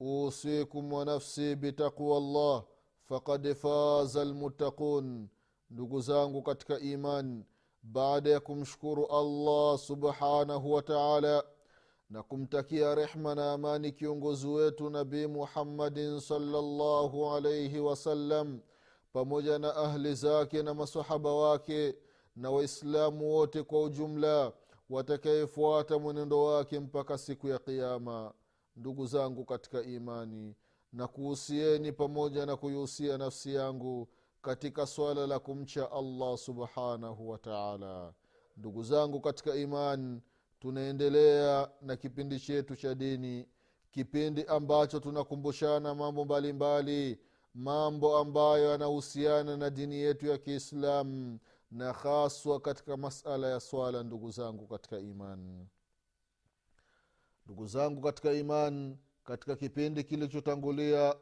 usikum wa nafsi bitaqwa llah fakad faza lmuttaqun ndugu zangu katika iman baada ya kumshukuru allah subhanahu wa taala na kumtakia rehma na amani kiongozi wetu nabii muhammadin salllahu alaihi wasallam pamoja na ahli zake na masahaba wake na waislamu wote kwa ujumla watakayefuata mwenendo wake mpaka siku ya qiama ndugu zangu katika imani na kuhusieni pamoja na kuihusia nafsi yangu katika swala la kumcha allah subhanahu wa taala. Ndugu zangu katika imani tunaendelea na kipindi chetu cha dini kipindi ambacho tunakumbushana mambo mbalimbali mbali, mambo ambayo yanahusiana na dini yetu ya kiislamu na haswa katika masala ya swala ndugu zangu katika iman ndugu zangu katika iman katika kipindi kilichotangulia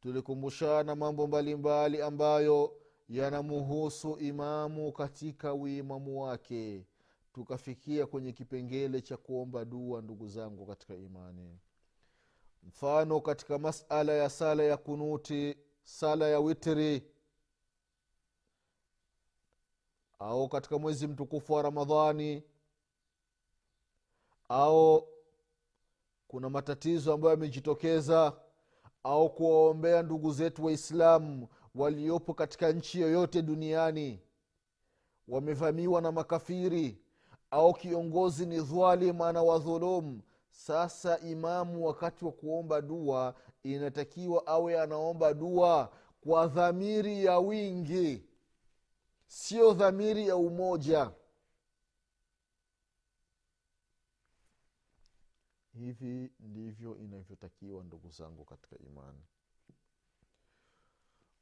tulikumbushana mambo mbalimbali mbali ambayo yanamuhusu imamu katika uimamu wake. Tukafikia kwenye kipengele cha kuomba dua ndugu zangu katika imani. Mfano katika masala ya sala ya kunuti sala ya witri au katika mwezi mtukufu wa ramadhani au kuna matatizo ambayo yamejitokeza au kuwaombea ndugu zetu waislamu waliopo katika nchi yoyote duniani. Wamevamiwa na makafiri au kiongozi ni dhalim ana wadhulum sasa imamu wakati wa kuomba dua inatakiwa awe anaomba dua kwa dhamiri ya wingi sio dhamiri ya umoja hivi ndivyo inavyotakiwa ndugu zangu katika imani.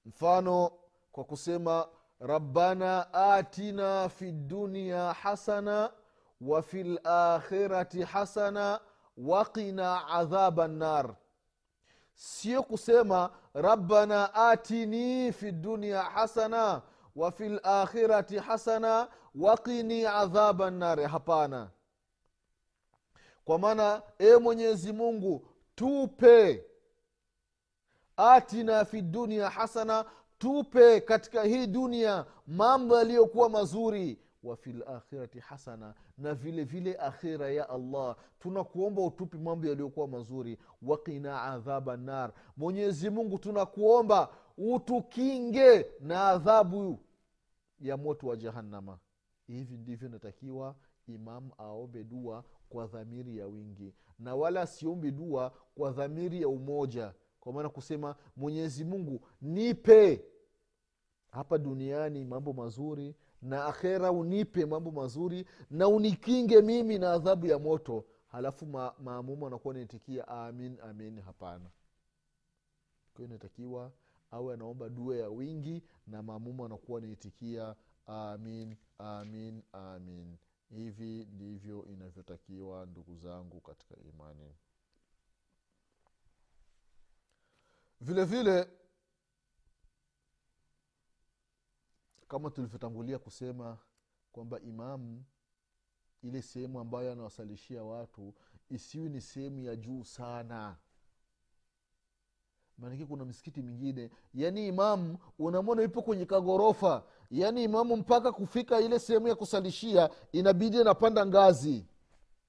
Mfano kwa kusema rabbana atina fi dunia hasana wa fi lakhirati hasana waqina adhaba nar. Sio kusema rabbana atini fi dunia hasana wa fi lakhirati hasana waqini adhaba nnari hapana kwa maana e mwenyezi mungu tupe. Atina fi dunia hasana tupe katika hii dunia mambo yaliyokuwa mazuri. Wa fi lakhirati hasana na vile vile akhira ya allah. Tunakuomba utupi mambo yaliyokuwa mazuri. Wakina adhaba nar. Mwenyezi mungu tunakuomba utukinge na adhabu ya moto wa jahannama. Hivi ndivyo inatakiwa imam aombe dua kwa dhamiri ya wingi. Na wala siombi dua kwa dhamiri ya umoja. Kwa maana kusema mwenyezi mungu nipe. Hapa duniani mambo mazuri na akhera unipe mambo mazuri na unikinge mimi na adhabu ya moto. Halafu ma, maamumu anakuwa naitikia amin amin. Hapana. Kwayo inatakiwa awe anaomba dua ya wingi na maamumu anakuwa naitikia amin amin amin hivi ndivyo inavyotakiwa ndugu zangu katika imani. Vile vile kama tulivyotangulia kusema kwamba imamu ile sehemu ambayo anawasalishia watu isiwi ni sehemu ya juu sana. Maanake kuna misikiti mingine. Yaani imamu unamwona ipo kwenye kagorofa yaani imamu mpaka kufika ile sehemu ya kusalishia inabidi anapanda ngazi.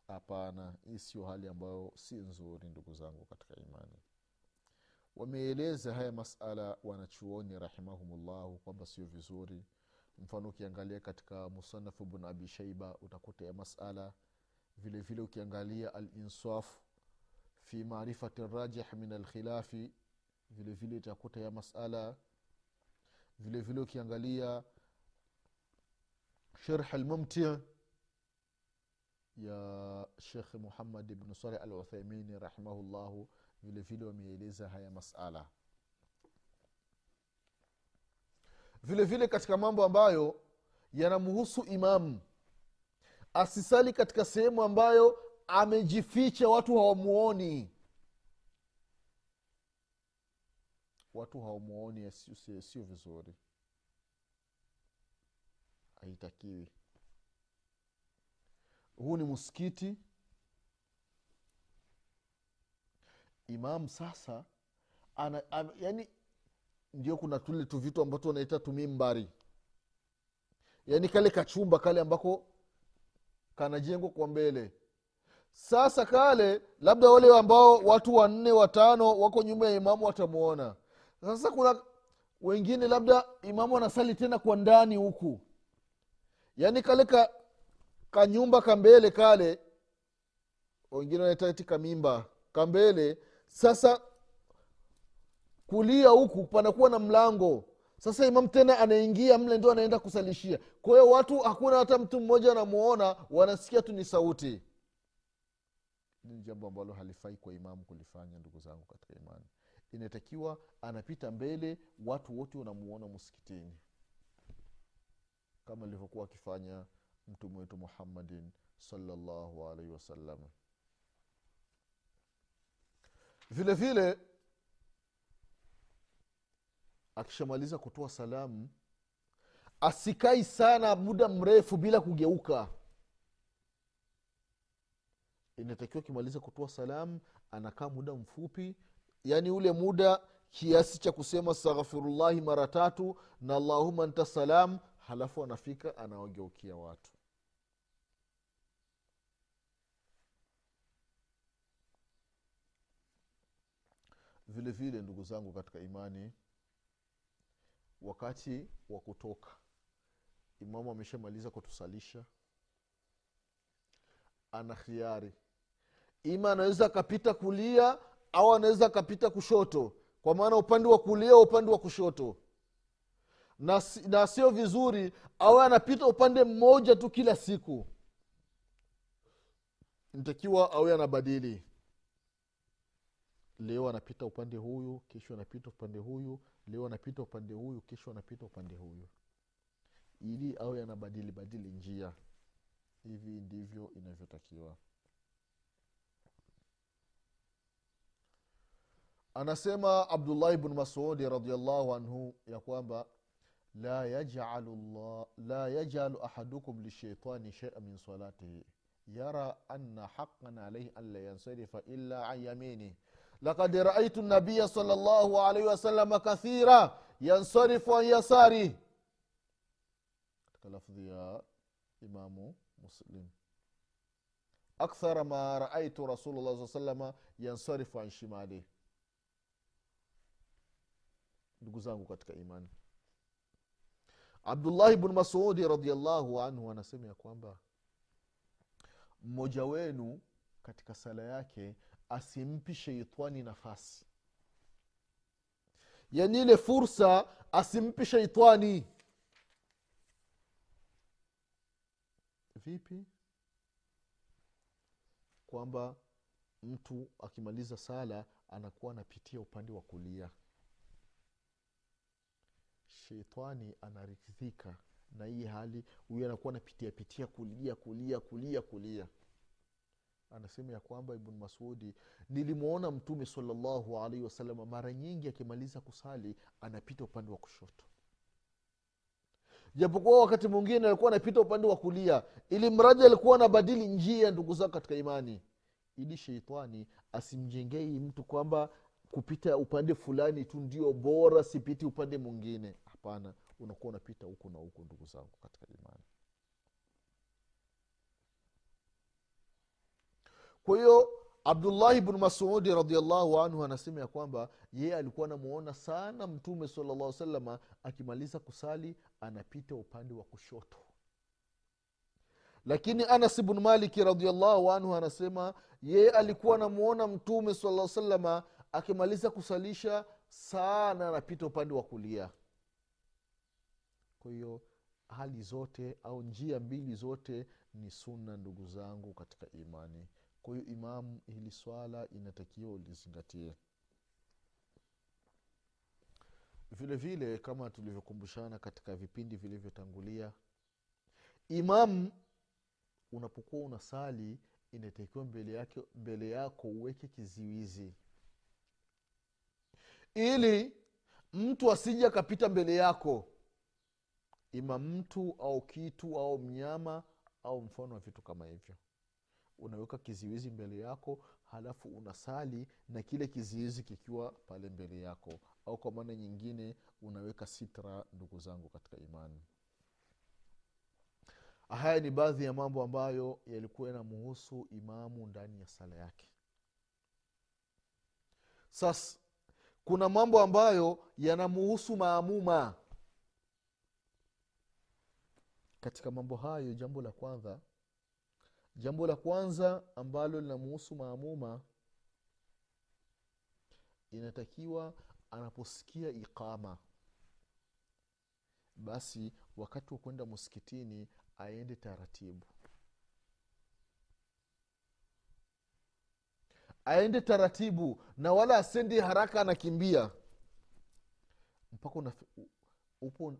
Hapana hii sio hali ambayo si nzuri ndugu zangu katika imani. Wameeleza haya masala wanachuoni rahimahumllahu kwamba sio vizuri. Mfano ukiangalia katika musanafu bnu abi shaiba utakuta ya masala. Vilevile vile ukiangalia alinsaf fi marifati rajih min alkhilafi vilevile vile utakuta ya masala. Vilevile vile ukiangalia sharh lmumti ya shekh muhammad bnu saleh al uthaimini rahimahullahu vile vile wameeleza haya masala. Vile vile katika mambo ambayo yanamhusu imamu asisali katika sehemu ambayo amejificha watu hawamuoni. Watu hawamuoni sio vizuri haitakiwi. Huu ni msikiti. Imamu sasa ana, ana, yani ndio kuna tule tu vitu ambato wanaita tumimbari yaani kale kachumba kale ambako kanajengwa kwa mbele. Sasa kale labda wale ambao watu wanne watano wako nyuma ya imamu watamwona sasa kuna wengine labda imamu anasali tena kwa ndani huku yaani kale ka kanyumba kambele kale wengine wanaita kamimba kambele sasa kulia huku panakuwa na mlango. Sasa imam tena anaingia mle ndio anaenda kusalishia. Kwa hiyo watu hakuna hata mtu mmoja anamuona wanasikia tu ni sauti. Ni jambo ambalo halifai kwa imamu kulifanya ndugu zangu katika imani. Inatakiwa anapita mbele watu wote wanamuona msikitini kama alivyokuwa akifanya mtume wetu muhammadin salllahu alaihi wasallam vile vile akishamaliza kutoa salamu asikai sana muda mrefu bila kugeuka. Inatakiwa akimaliza kutoa salamu anakaa muda mfupi yaani ule muda kiasi cha kusema astaghfirullahi mara tatu na allahuma nta salam halafu anafika anawageukia watu. Vile vile ndugu zangu katika imani wakati wa kutoka imamu ameshamaliza kutusalisha ana khiari. Ima anaweza akapita kulia au anaweza akapita kushoto. Kwa maana upande wa kulia upande wa kushoto na, sio vizuri awe anapita upande mmoja tu kila siku. Ntakiwa awe anabadili. Leo anapita upande huyu kesho anapita upande huyu leo anapita upande huyu kesho anapita upande huyu. Ili awe anabadili badili njia. Hivi ndivyo inavyotakiwa. Anasema abdullahi bnu masudi radiallahu anhu ya kwamba la yajalu llah, la yajalu ahadukum lishaitani sheia min salatihi. Yara ana haqan alaihi an la yansarifa illa an yaminih lakad raaitu nabiya sala llahu alaihi wasalama kathira yansarifu an yasari. Katika lafdhi ya imamu muslim. Akthara ma raaitu rasulullah saa salama yansarifu an shimali ndugu zangu katika imani abdullahi bnu masudi radiallahu anhu anasema ya kwamba mmoja wenu katika sala yake asimpi sheitani nafasi. Yani ile fursa asimpi sheitani. Vipi? Kwamba mtu akimaliza sala anakuwa anapitia upande wa kulia sheitani anaridhika na hii hali huyu anakuwa anapitia pitia kulia kulia kulia kulia. Anasema ya kwamba ibn masudi nilimwona mtume salallahu alaihi wasalama mara nyingi akimaliza kusali anapita upande wa kushoto. Japokuwa wakati mwingine alikuwa anapita upande wa kulia ili mradi alikuwa anabadili njia ndugu zao katika imani. Ili sheitani asimjengei mtu kwamba kupita upande fulani tu ndio bora sipiti upande mwingine hapana unakuwa unapita huku na huku ndugu zangu katika imani. Kwa hiyo abdullahi bnu masudi radiallahu anhu anasema ya kwamba yeye alikuwa anamuona sana mtume salllah salama akimaliza kusali anapita upande wa kushoto. Lakini anas bnu maliki radiallahu anhu anasema yeye alikuwa anamuona mtume sala salama akimaliza kusalisha sana anapita upande wa kulia kwa hiyo hali zote au njia mbili zote ni sunna ndugu zangu katika imani. Kwa hiyo imamu hili swala inatakiwa ulizingatie. Vile vile kama tulivyokumbushana katika vipindi vilivyotangulia imamu unapokuwa unasali inatakiwa mbele yake mbele yako uweke kiziwizi. Ili mtu asije akapita mbele yako ima mtu au kitu au mnyama au mfano wa vitu kama hivyo. Unaweka kiziwizi mbele yako halafu unasali na kile kiziwizi kikiwa pale mbele yako. Au kwa maana nyingine unaweka sitra ndugu zangu katika imani. Haya ni baadhi ya mambo ambayo yalikuwa yanamuhusu imamu ndani ya sala yake. Sasa kuna mambo ambayo yanamuhusu maamuma katika mambo hayo jambo la kwanza jambo la kwanza ambalo linamuhusu maamuma inatakiwa anaposikia iqama basi wakati wa kwenda msikitini aende taratibu. Aende taratibu na wala asende haraka anakimbia. Mpaka upo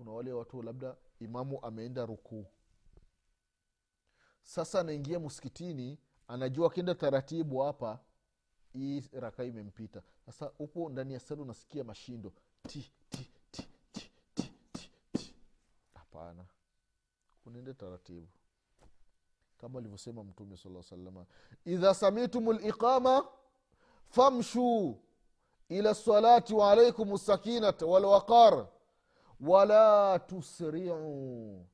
kuna wale watu labda imamu ameenda rukuu. Sasa anaingia msikitini anajua akienda taratibu hapa hii raka imempita. Sasa upo ndani ya sala unasikia mashindo ti ti ti ti ti ti ti. Hapana. Unaende taratibu. Kama alivyosema mtume saa salama idha samitum liqama famshuu ila lsalati waalaikum sakinata walwaqar wala tusriuu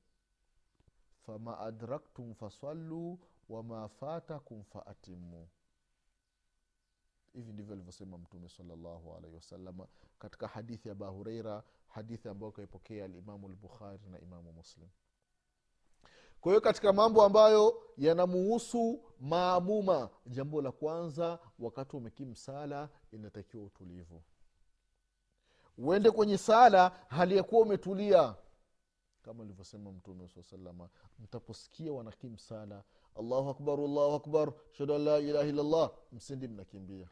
fama adraktum fasallu wama fatakum faatimu. Hivi ndivyo alivyosema mtume salllahu alaihi wasalama katika hadithi ya aba hureira hadithi ambayo kaipokea alimamu lbukhari na imamu muslim. Kwa hiyo katika mambo ambayo yanamuhusu maamuma jambo la kwanza wakati umekimu sala inatakiwa utulivu uende kwenye sala hali ya kuwa umetulia. Kama alivyosema mtume saa salama mtaposikia wanakim sala allahu akbar allahu akbar shadu an la ilaha illallah msindi mnakimbia.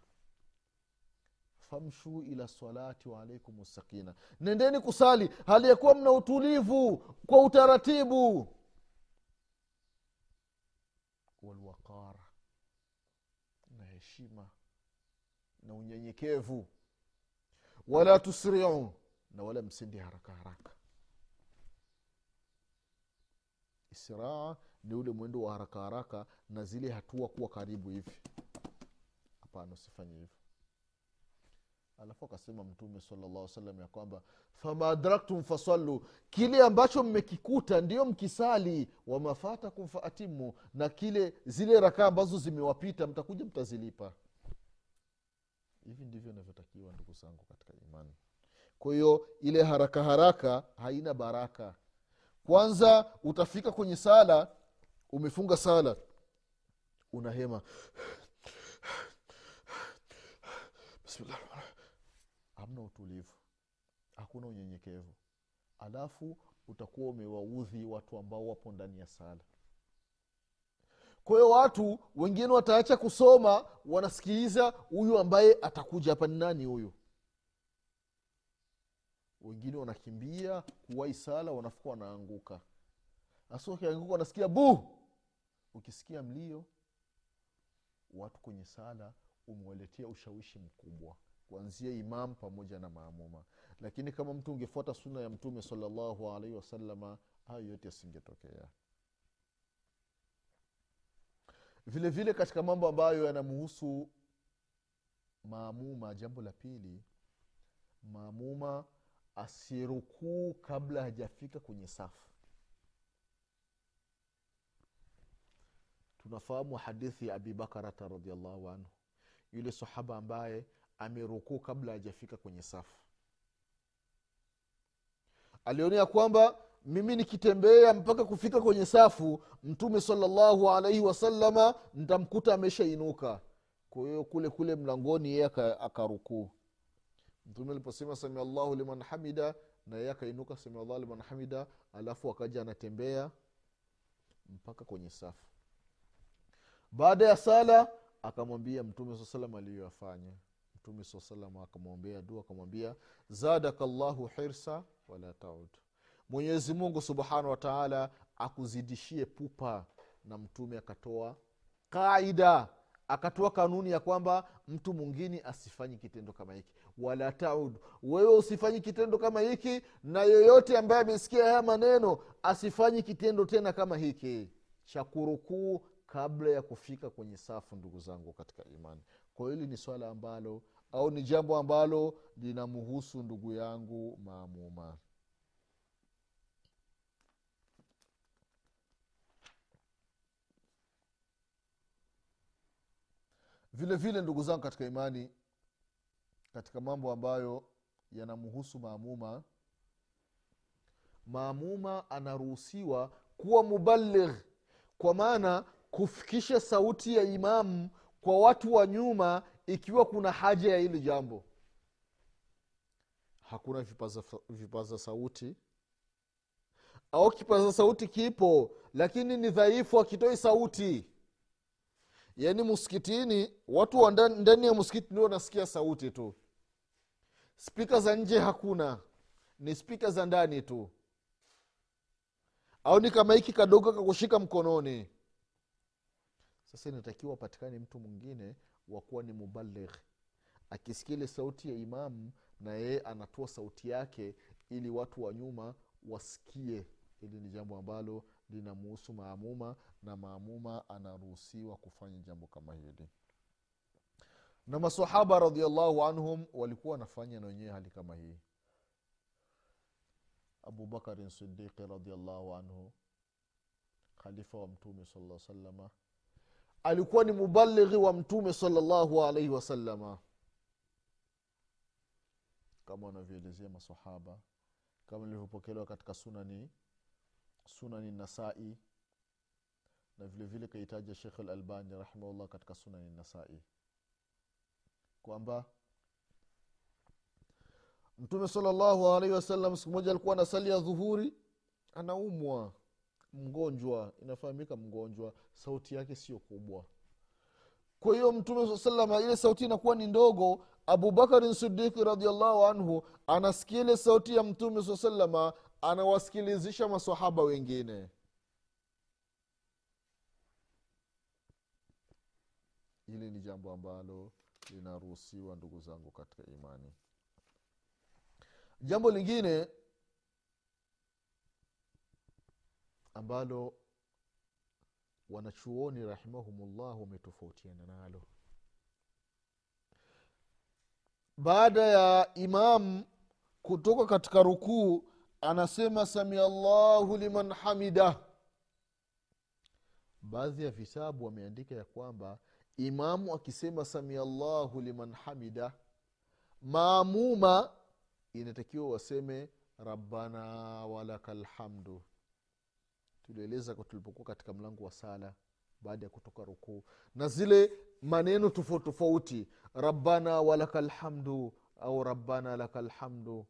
Famshu ila salati waalaikum sakina nendeni kusali hali ya kuwa mna utulivu kwa utaratibu. Walwaqara na heshima na unyenyekevu wala tusriu. Na wala msindi haraka haraka. Israa ni ule mwendo wa haraka haraka na zile hatua kuwa karibu hivi. Hapana usifanye hivyo. Alafu akasema mtume salllah salam ya kwamba fama adraktum fasallu. Kile ambacho mmekikuta ndio mkisali. Wamafatakum faatimu na kile zile rakaa ambazo zimewapita mtakuja mtazilipa hivi ndivyo inavyotakiwa ndugu zangu katika imani. Kwa hiyo ile haraka haraka haina baraka. Kwanza utafika kwenye sala umefunga sala unahema. Bismillah. Hamna utulivu. Hakuna unyenyekevu. Alafu utakuwa umewaudhi watu ambao wapo ndani ya sala kwa hiyo watu wengine wataacha kusoma wanasikiliza huyu ambaye atakuja hapa ni nani huyu? Wengine wanakimbia kuwai sala wanafuka wanaanguka. Hasa wakianguka wanasikia bu! Ukisikia mlio watu kwenye sala umewaletea ushawishi mkubwa kuanzia imam pamoja na maamuma. Lakini kama mtu ungefuata suna ya mtume salallahu alaihi wasalama hayo yote yasingetokea vile vile katika mambo ambayo yanamuhusu maamuma jambo la pili maamuma asirukuu kabla hajafika kwenye safu. Tunafahamu hadithi ya abibakarata radiallahu anhu yule sahaba ambaye amerukuu kabla hajafika kwenye safu. Alionea kwamba mimi nikitembea mpaka kufika kwenye safu mtume salallahu alaihi wasalama ntamkuta ameshainuka. Kwa hiyo kule kule mlangoni yeye akarukuu. Mtume aliposema samiallahu liman hamida na yeye akainuka samiallahu liman hamida alafu akaja anatembea mpaka kwenye safu. Baada ya sala akamwambia mtume saa salam aliyoyafanya. Mtume saa salam akamwombea dua akamwambia zadaka llahu hirsa wala taud mwenyezi mungu subhanahu wa taala akuzidishie pupa na mtume akatoa kaida akatoa kanuni ya kwamba mtu mwingine asifanyi kitendo kama hiki. Wala taud wewe usifanyi kitendo kama hiki na yoyote ambaye amesikia haya maneno asifanyi kitendo tena kama hiki. Cha kurukuu kabla ya kufika kwenye safu ndugu zangu katika imani. Kwa hili ni swala ambalo au ni jambo ambalo linamhusu ndugu yangu maamuma vile vile ndugu zangu katika imani katika mambo ambayo yanamhusu maamuma maamuma anaruhusiwa kuwa mubaligh kwa maana kufikisha sauti ya imamu kwa watu wa nyuma ikiwa kuna haja ya hili jambo. Hakuna vipaza, vipaza sauti. Au kipaza sauti kipo lakini ni dhaifu akitoi sauti yaani msikitini watu wa ndani, ya msikiti ndio wanasikia sauti tu. Spika za nje hakuna. Ni spika za ndani tu. Au ni kama hiki kadogo kakushika mkononi. Sasa inatakiwa apatikane mtu mwingine wakuwa ni mubaligh akisikia ile sauti ya imamu na yeye anatoa sauti yake ili watu wa nyuma wasikie. Hili ni jambo ambalo linamuhusu maamuma na maamuma anaruhusiwa kufanya jambo kama hili. Na masahaba radiallahu anhum walikuwa wanafanya na wenyewe hali kama hii. Abubakarin sidiqi radiallahu anhu khalifa wa mtume sala salama alikuwa ni mubalighi wa mtume salallahu alaihi wasalama kama wanavyoelezea masahaba kama ilivyopokelewa katika sunani sunani nasai na vile vile kaitaja shekh lalbani rahimahullah katika sunani nasai kwamba mtume salllahu alaihi wasallam siku moja alikuwa anasali dhuhuri anaumwa. Mgonjwa inafahamika mgonjwa sauti yake sio kubwa. Kwa hiyo mtume saa ile sauti inakuwa ni ndogo. Abubakarin sidiki radiallahu anhu anasikia ile sauti ya mtume saa salama anawasikilizisha masahaba wengine. Hili ni jambo ambalo linaruhusiwa ndugu zangu katika imani. Jambo lingine ambalo wanachuoni rahimahumullah wametofautiana nalo. Baada ya imam kutoka katika rukuu anasema samia llahu liman hamida. Baadhi ya vitabu wameandika ya kwamba imamu akisema samia llahu liman hamida maamuma inatakiwa waseme rabbana walaka lhamdu tulieleza tulipokuwa katika mlango wa sala baada ya kutoka rukuu na zile maneno tofauti tofauti rabbana walaka lhamdu au rabbana laka lhamdu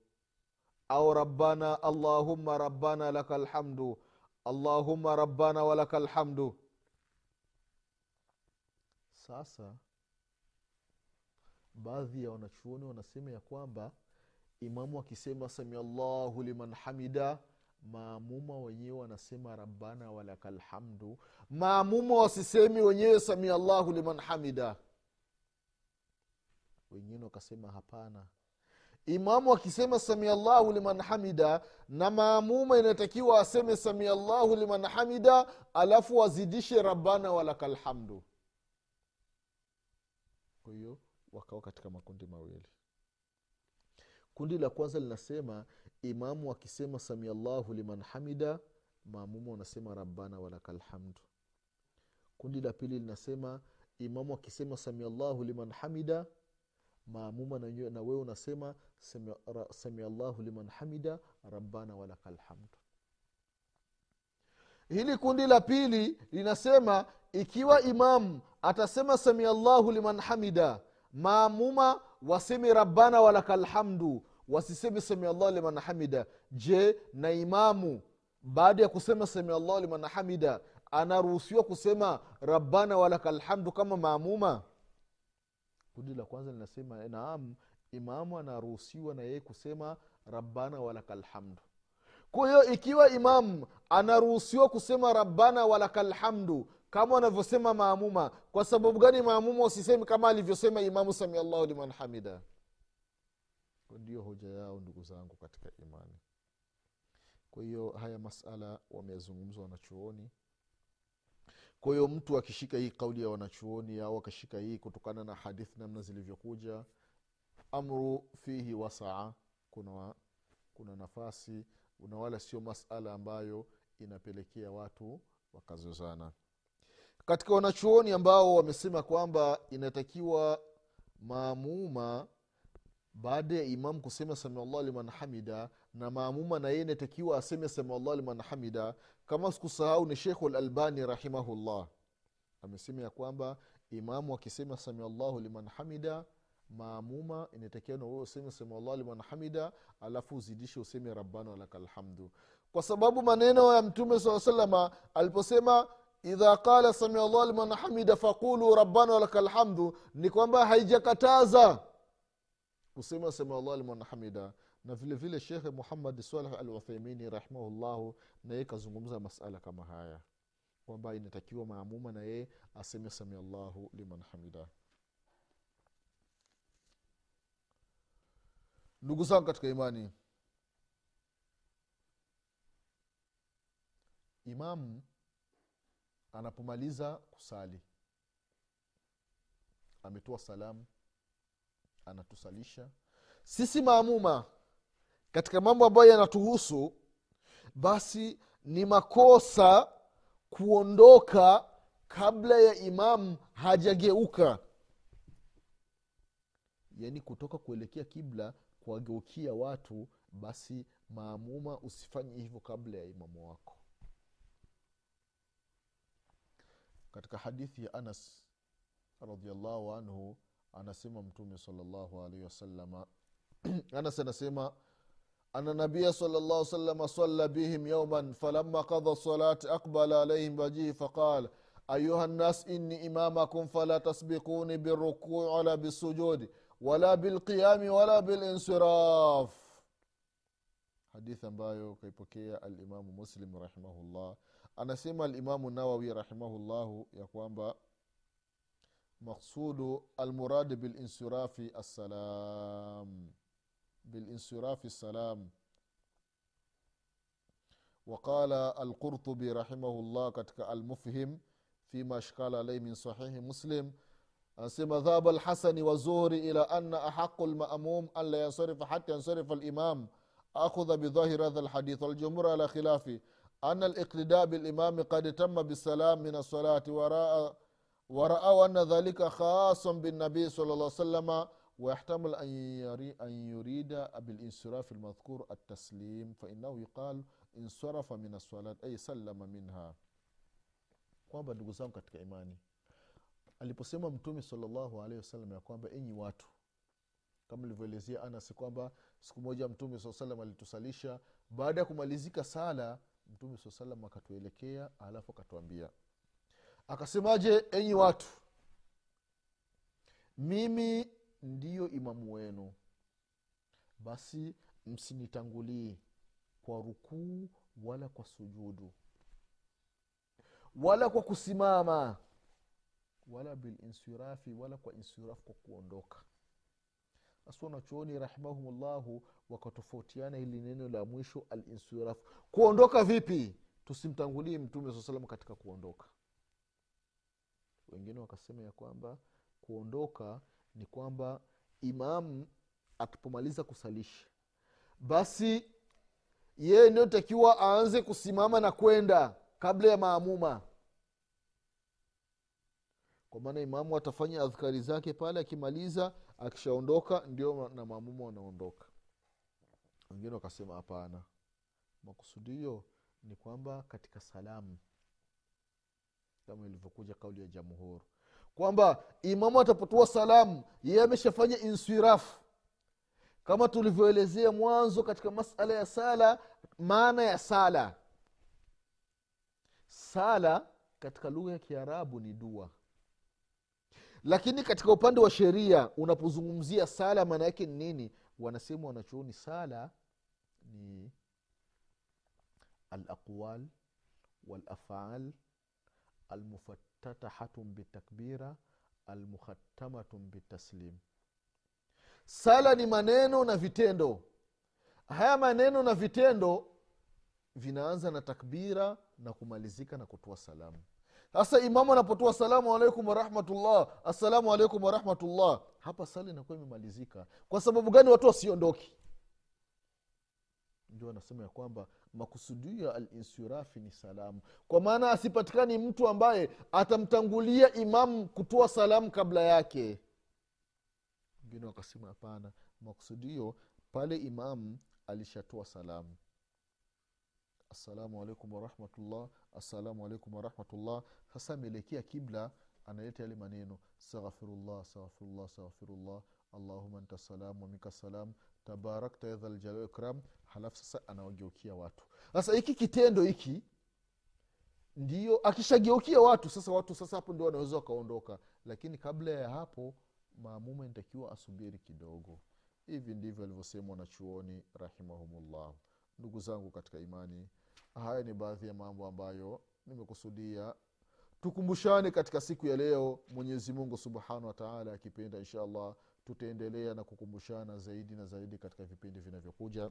au rabbana allahumma rabbana laka lhamdu allahumma rabbana walaka lhamdu sasa baadhi ya wanachuoni wanasema ya kwamba imamu akisema samia llahu liman hamida maamuma wenyewe wanasema rabbana walaka lhamdu maamuma wasisemi wenyewe samiallahu liman hamida. Wengine wakasema hapana imamu akisema samia llahu liman hamida na maamuma inatakiwa aseme samia llahu liman hamida alafu wazidishe rabbana walakalhamdu kwa hiyo wakawa katika makundi mawili. Kundi la kwanza linasema imamu akisema samiallahu liman hamida maamuma wanasema rabbana walakalhamdu kundi la pili linasema imamu akisema samiallahu liman hamida maamuma na, na wewe unasema samia, samia liman hamida rabbana walaka lhamdu hili kundi la pili linasema ikiwa imamu atasema samia llahu liman hamida maamuma waseme rabbana walaka lhamdu wasiseme samia llahu liman hamida. Je na imamu baada ya kusema samia liman hamida anaruhusiwa kusema rabbana walaka lhamdu kama maamuma kundi la kwanza linasema naam imamu anaruhusiwa na yeye kusema rabbana walaka lhamdu kwa hiyo ikiwa imamu anaruhusiwa kusema rabbana walaka lhamdu kama wanavyosema maamuma kwa sababu gani maamuma usisemi kama alivyosema imamu samiallahu liman hamida? Ndio hoja yao ndugu zangu katika imani. Kwa hiyo haya masala wameyazungumza wanachuoni kwa hiyo mtu akishika hii kauli ya wanachuoni au akashika hii kutokana na hadithi namna zilivyokuja amru fihi wasaa kuna, kuna nafasi na wala sio masala ambayo inapelekea watu wakazozana. Katika wanachuoni ambao wamesema kwamba inatakiwa maamuma baada ya imamu kusema samiallah liman hamida na maamuma na yeye inatakiwa aseme samiallah liman hamida kama sikusahau ni shekhu lalbani rahimahullah. Amesema ya kwamba imamu akisema samiallahu liman hamida maamuma inatakiwa na wewe useme samiallah liman hamida alafu uzidishe useme rabbana walaka lhamdu kwa sababu maneno ya mtume saa salama aliposema idha qala samiallah liman hamida faqulu rabbana walaka lhamdu ni kwamba haijakataza kusema samiallah liman hamida na vile vile shekhe muhammad saleh al uthaimini rahimahullahu naye kazungumza masala kama haya. Kwamba inatakiwa maamuma na yeye aseme samiallahu liman hamida. Ndugu zangu katika imani imamu anapomaliza kusali ametoa salamu anatusalisha sisi maamuma katika mambo ambayo yanatuhusu basi ni makosa kuondoka kabla ya imamu hajageuka. Yaani kutoka kuelekea kibla kuwageukia watu basi maamuma usifanye hivyo kabla ya imamu wako. Katika hadithi ya anas radiallahu anhu anasema mtume salllahu alaihi wasalama anas anasema ana nabia salllah salama salla bihim yauman falama qadha salati aqbala alaihim wajihi faqal ayuha nnas inni imamakum fala tasbiquni birukui wala bisujudi wala bilqiyami wala bilinsiraf. Hadithi ambayo kaipokea alimamu muslim rahimahullah. Anasema alimamu nawawi rahimahullahu ya kwamba maqsudu almuradi bilinsirafi assalam bilinsirafi salam وقال القرطبي رحمه الله كتك المفهم فيما اشكال عليه من صحيح مسلم anasema dhaba lhasani wazuhri ila ana ahaqu lmamum an la yansarifa hata yansarifa limam akhudha bidhahir hadha lhadith waljumhur ala khilafi ana liqtida bilimami qad tama bisalam min alsalati waraau ana dhalika khasan binnabii sal lla salama ويحتمل أن يريد بالانصراف المذكور التسليم فإنه يقال انصرف من الصلاة أي سلم منها kwamba ndugu zangu katika imani aliposema mtume salllahu alehi wasallam ya kwamba enyi watu kama ilivyoelezea anas kwamba siku moja mtume saa salam alitusalisha baada ya kumalizika sala mtume saa salam akatuelekea alafu akatuambia akasemaje enyi watu mimi ndiyo imamu wenu. Basi msinitangulii kwa rukuu wala kwa sujudu. Wala kwa kusimama. Wala bilinsirafi wala kwa insirafu kwa kuondoka. Basi wanachuoni rahimahumllahu wakatofautiana hili neno la mwisho alinsirafu kuondoka vipi? Tusimtangulie mtume saa salam katika kuondoka. Wengine wakasema ya kwamba kuondoka ni kwamba imamu akipomaliza kusalisha basi yeye ndiyotakiwa aanze kusimama na kwenda kabla ya maamuma. Kwa maana imamu atafanya adhkari zake pale akimaliza akishaondoka ndio na maamuma wanaondoka. Wengine wakasema hapana. Makusudio ni kwamba katika salamu kama ilivyokuja kauli ya jamhur kwamba imamu atapotoa salamu yeye ameshafanya insirafu kama tulivyoelezea mwanzo katika masala ya sala maana ya sala. Sala katika lugha ya kiarabu ni dua. Lakini katika upande wa sheria unapozungumzia sala maana yake ni nini? Wanasema wanachuoni sala ni alaqwal walafal almufattatahatun bitakbira almukhatamatun bitaslim. Sala ni maneno na vitendo. Haya maneno na vitendo vinaanza na takbira na kumalizika na kutoa salamu. Sasa imamu anapotoa salamu alaikum warahmatullah assalamu alaikum warahmatullah hapa sala inakuwa imemalizika. Kwa sababu gani watu wasiondoki ndio anasema ya kwamba makusudio ya alinsirafi ni salamu. Kwa maana asipatikani mtu ambaye atamtangulia imamu kutoa salamu kabla yake. Wengine wakasema hapana makusudio pale imamu alishatoa salamu. Assalamu alaikum warahmatullah assalamu alaikum warahmatullah sasa ameelekea kibla analeta yale maneno staghfirullah staghfirullah staghfirullah allahuma anta salam wamika salam tabarakta ya dhaljalal ikram halafu sasa anawageukia watu. Sasa hiki kitendo hiki ndio akishageukia watu sasa watu sasa hapo ndio wanaweza wakaondoka. Lakini kabla ya hapo maamuma inatakiwa asubiri kidogo. Hivi ndivyo alivyosema wanachuoni rahimahumullah. Ndugu zangu katika imani haya ni baadhi ya mambo ambayo nimekusudia. Tukumbushane katika siku ya leo mwenyezi mungu subhanahu wataala akipenda insha allah tutaendelea na kukumbushana zaidi na zaidi katika vipindi vinavyokuja.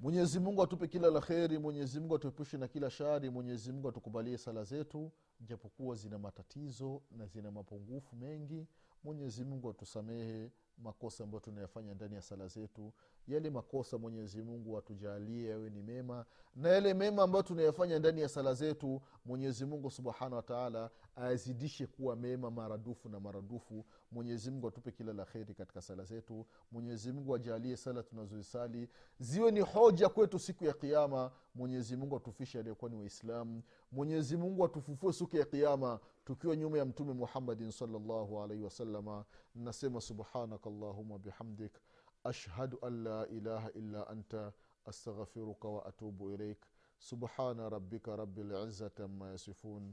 Mwenyezi mungu atupe kila la kheri mwenyezimungu atuepushe na kila shari mwenyezimungu atukubalie sala zetu japokuwa zina matatizo na zina mapungufu mengi. Mwenyezi mungu atusamehe makosa ambayo tunayafanya ndani ya sala zetu. Yale makosa mwenyezi mungu atujalie yawe ni mema na yale mema ambayo tunayafanya ndani ya sala zetu mwenyezi mungu subhanahu wataala ayazidishe kuwa mema maradufu na maradufu. Mwenyezimngu atupe kila la kheri katika sala zetu. Mwenyezimngu ajalie sala tunazozisali. Ziwe ni hoja kwetu siku ya kiama mwenyezimungu atufishe aliyokuwa ni waislamu. Mwenyezimungu atufufue siku ya kiama tukiwa nyuma ya mtume muhammadin salllahu alaihi wasalama nasema subhanaka llahuma bihamdik. Ashhadu an la ilaha illa anta. Astaghfiruka wa atubu ilaik subhana rabika rabi lizati ama yasifun